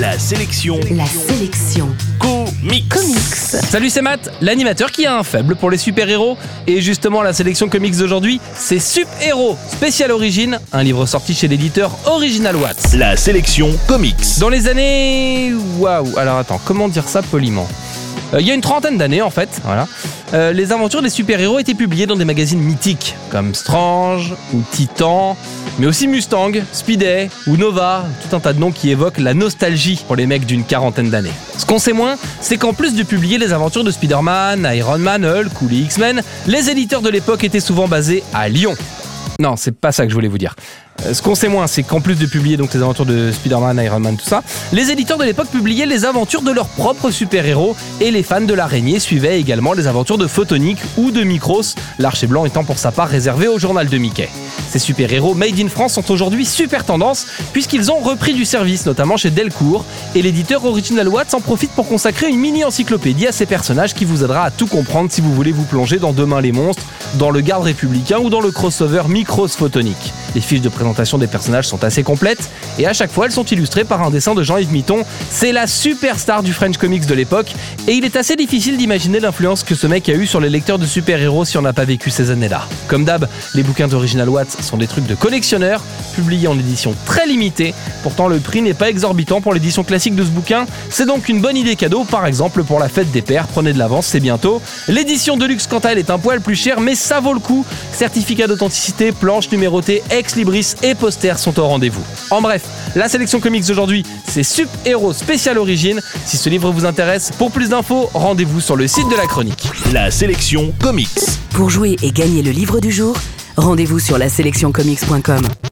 La sélection La sélection comics. comics. Salut, c'est Matt, l'animateur qui a un faible pour les super-héros. Et justement, la sélection comics d'aujourd'hui, c'est Sup Héros, spécial origine, un livre sorti chez l'éditeur Original Watts. La sélection comics. Dans les années. Waouh, alors attends, comment dire ça poliment? Il y a une trentaine d'années en fait, voilà. Euh, les aventures des super-héros étaient publiées dans des magazines mythiques comme Strange ou Titan, mais aussi Mustang, Speeday ou Nova, tout un tas de noms qui évoquent la nostalgie pour les mecs d'une quarantaine d'années. Ce qu'on sait moins, c'est qu'en plus de publier les aventures de Spider-Man, Iron Man, Hulk ou les X-Men, les éditeurs de l'époque étaient souvent basés à Lyon. Non, c'est pas ça que je voulais vous dire. Euh, Ce qu'on sait moins, c'est qu'en plus de publier donc les aventures de Spider-Man, Iron Man, tout ça, les éditeurs de l'époque publiaient les aventures de leurs propres super-héros et les fans de l'araignée suivaient également les aventures de Photonic ou de Micros, l'archer blanc étant pour sa part réservé au journal de Mickey. Ces super-héros made in France sont aujourd'hui super tendance puisqu'ils ont repris du service, notamment chez Delcourt, et l'éditeur Original Watts en profite pour consacrer une mini-encyclopédie à ces personnages qui vous aidera à tout comprendre si vous voulez vous plonger dans Demain les monstres, dans le garde républicain ou dans le crossover Micros Photonic. Les fiches de présentation des personnages sont assez complètes et à chaque fois elles sont illustrées par un dessin de Jean-Yves Mitton. C'est la superstar du French Comics de l'époque et il est assez difficile d'imaginer l'influence que ce mec a eu sur les lecteurs de super-héros si on n'a pas vécu ces années-là. Comme d'hab, les bouquins d'Original Watts sont des trucs de collectionneurs, publiés en édition très limitée. Pourtant, le prix n'est pas exorbitant pour l'édition classique de ce bouquin. C'est donc une bonne idée cadeau, par exemple pour la fête des pères. Prenez de l'avance, c'est bientôt. L'édition de luxe, quant à elle, est un poil plus chère, mais ça vaut le coup. Certificat d'authenticité, planche numérotée, ex libris et posters sont au rendez-vous. En bref, la sélection comics d'aujourd'hui, c'est Sup Héros spécial origine. Si ce livre vous intéresse, pour plus d'infos, rendez-vous sur le site de la chronique. La sélection comics. Pour jouer et gagner le livre du jour, rendez-vous sur la sélectioncomics.com.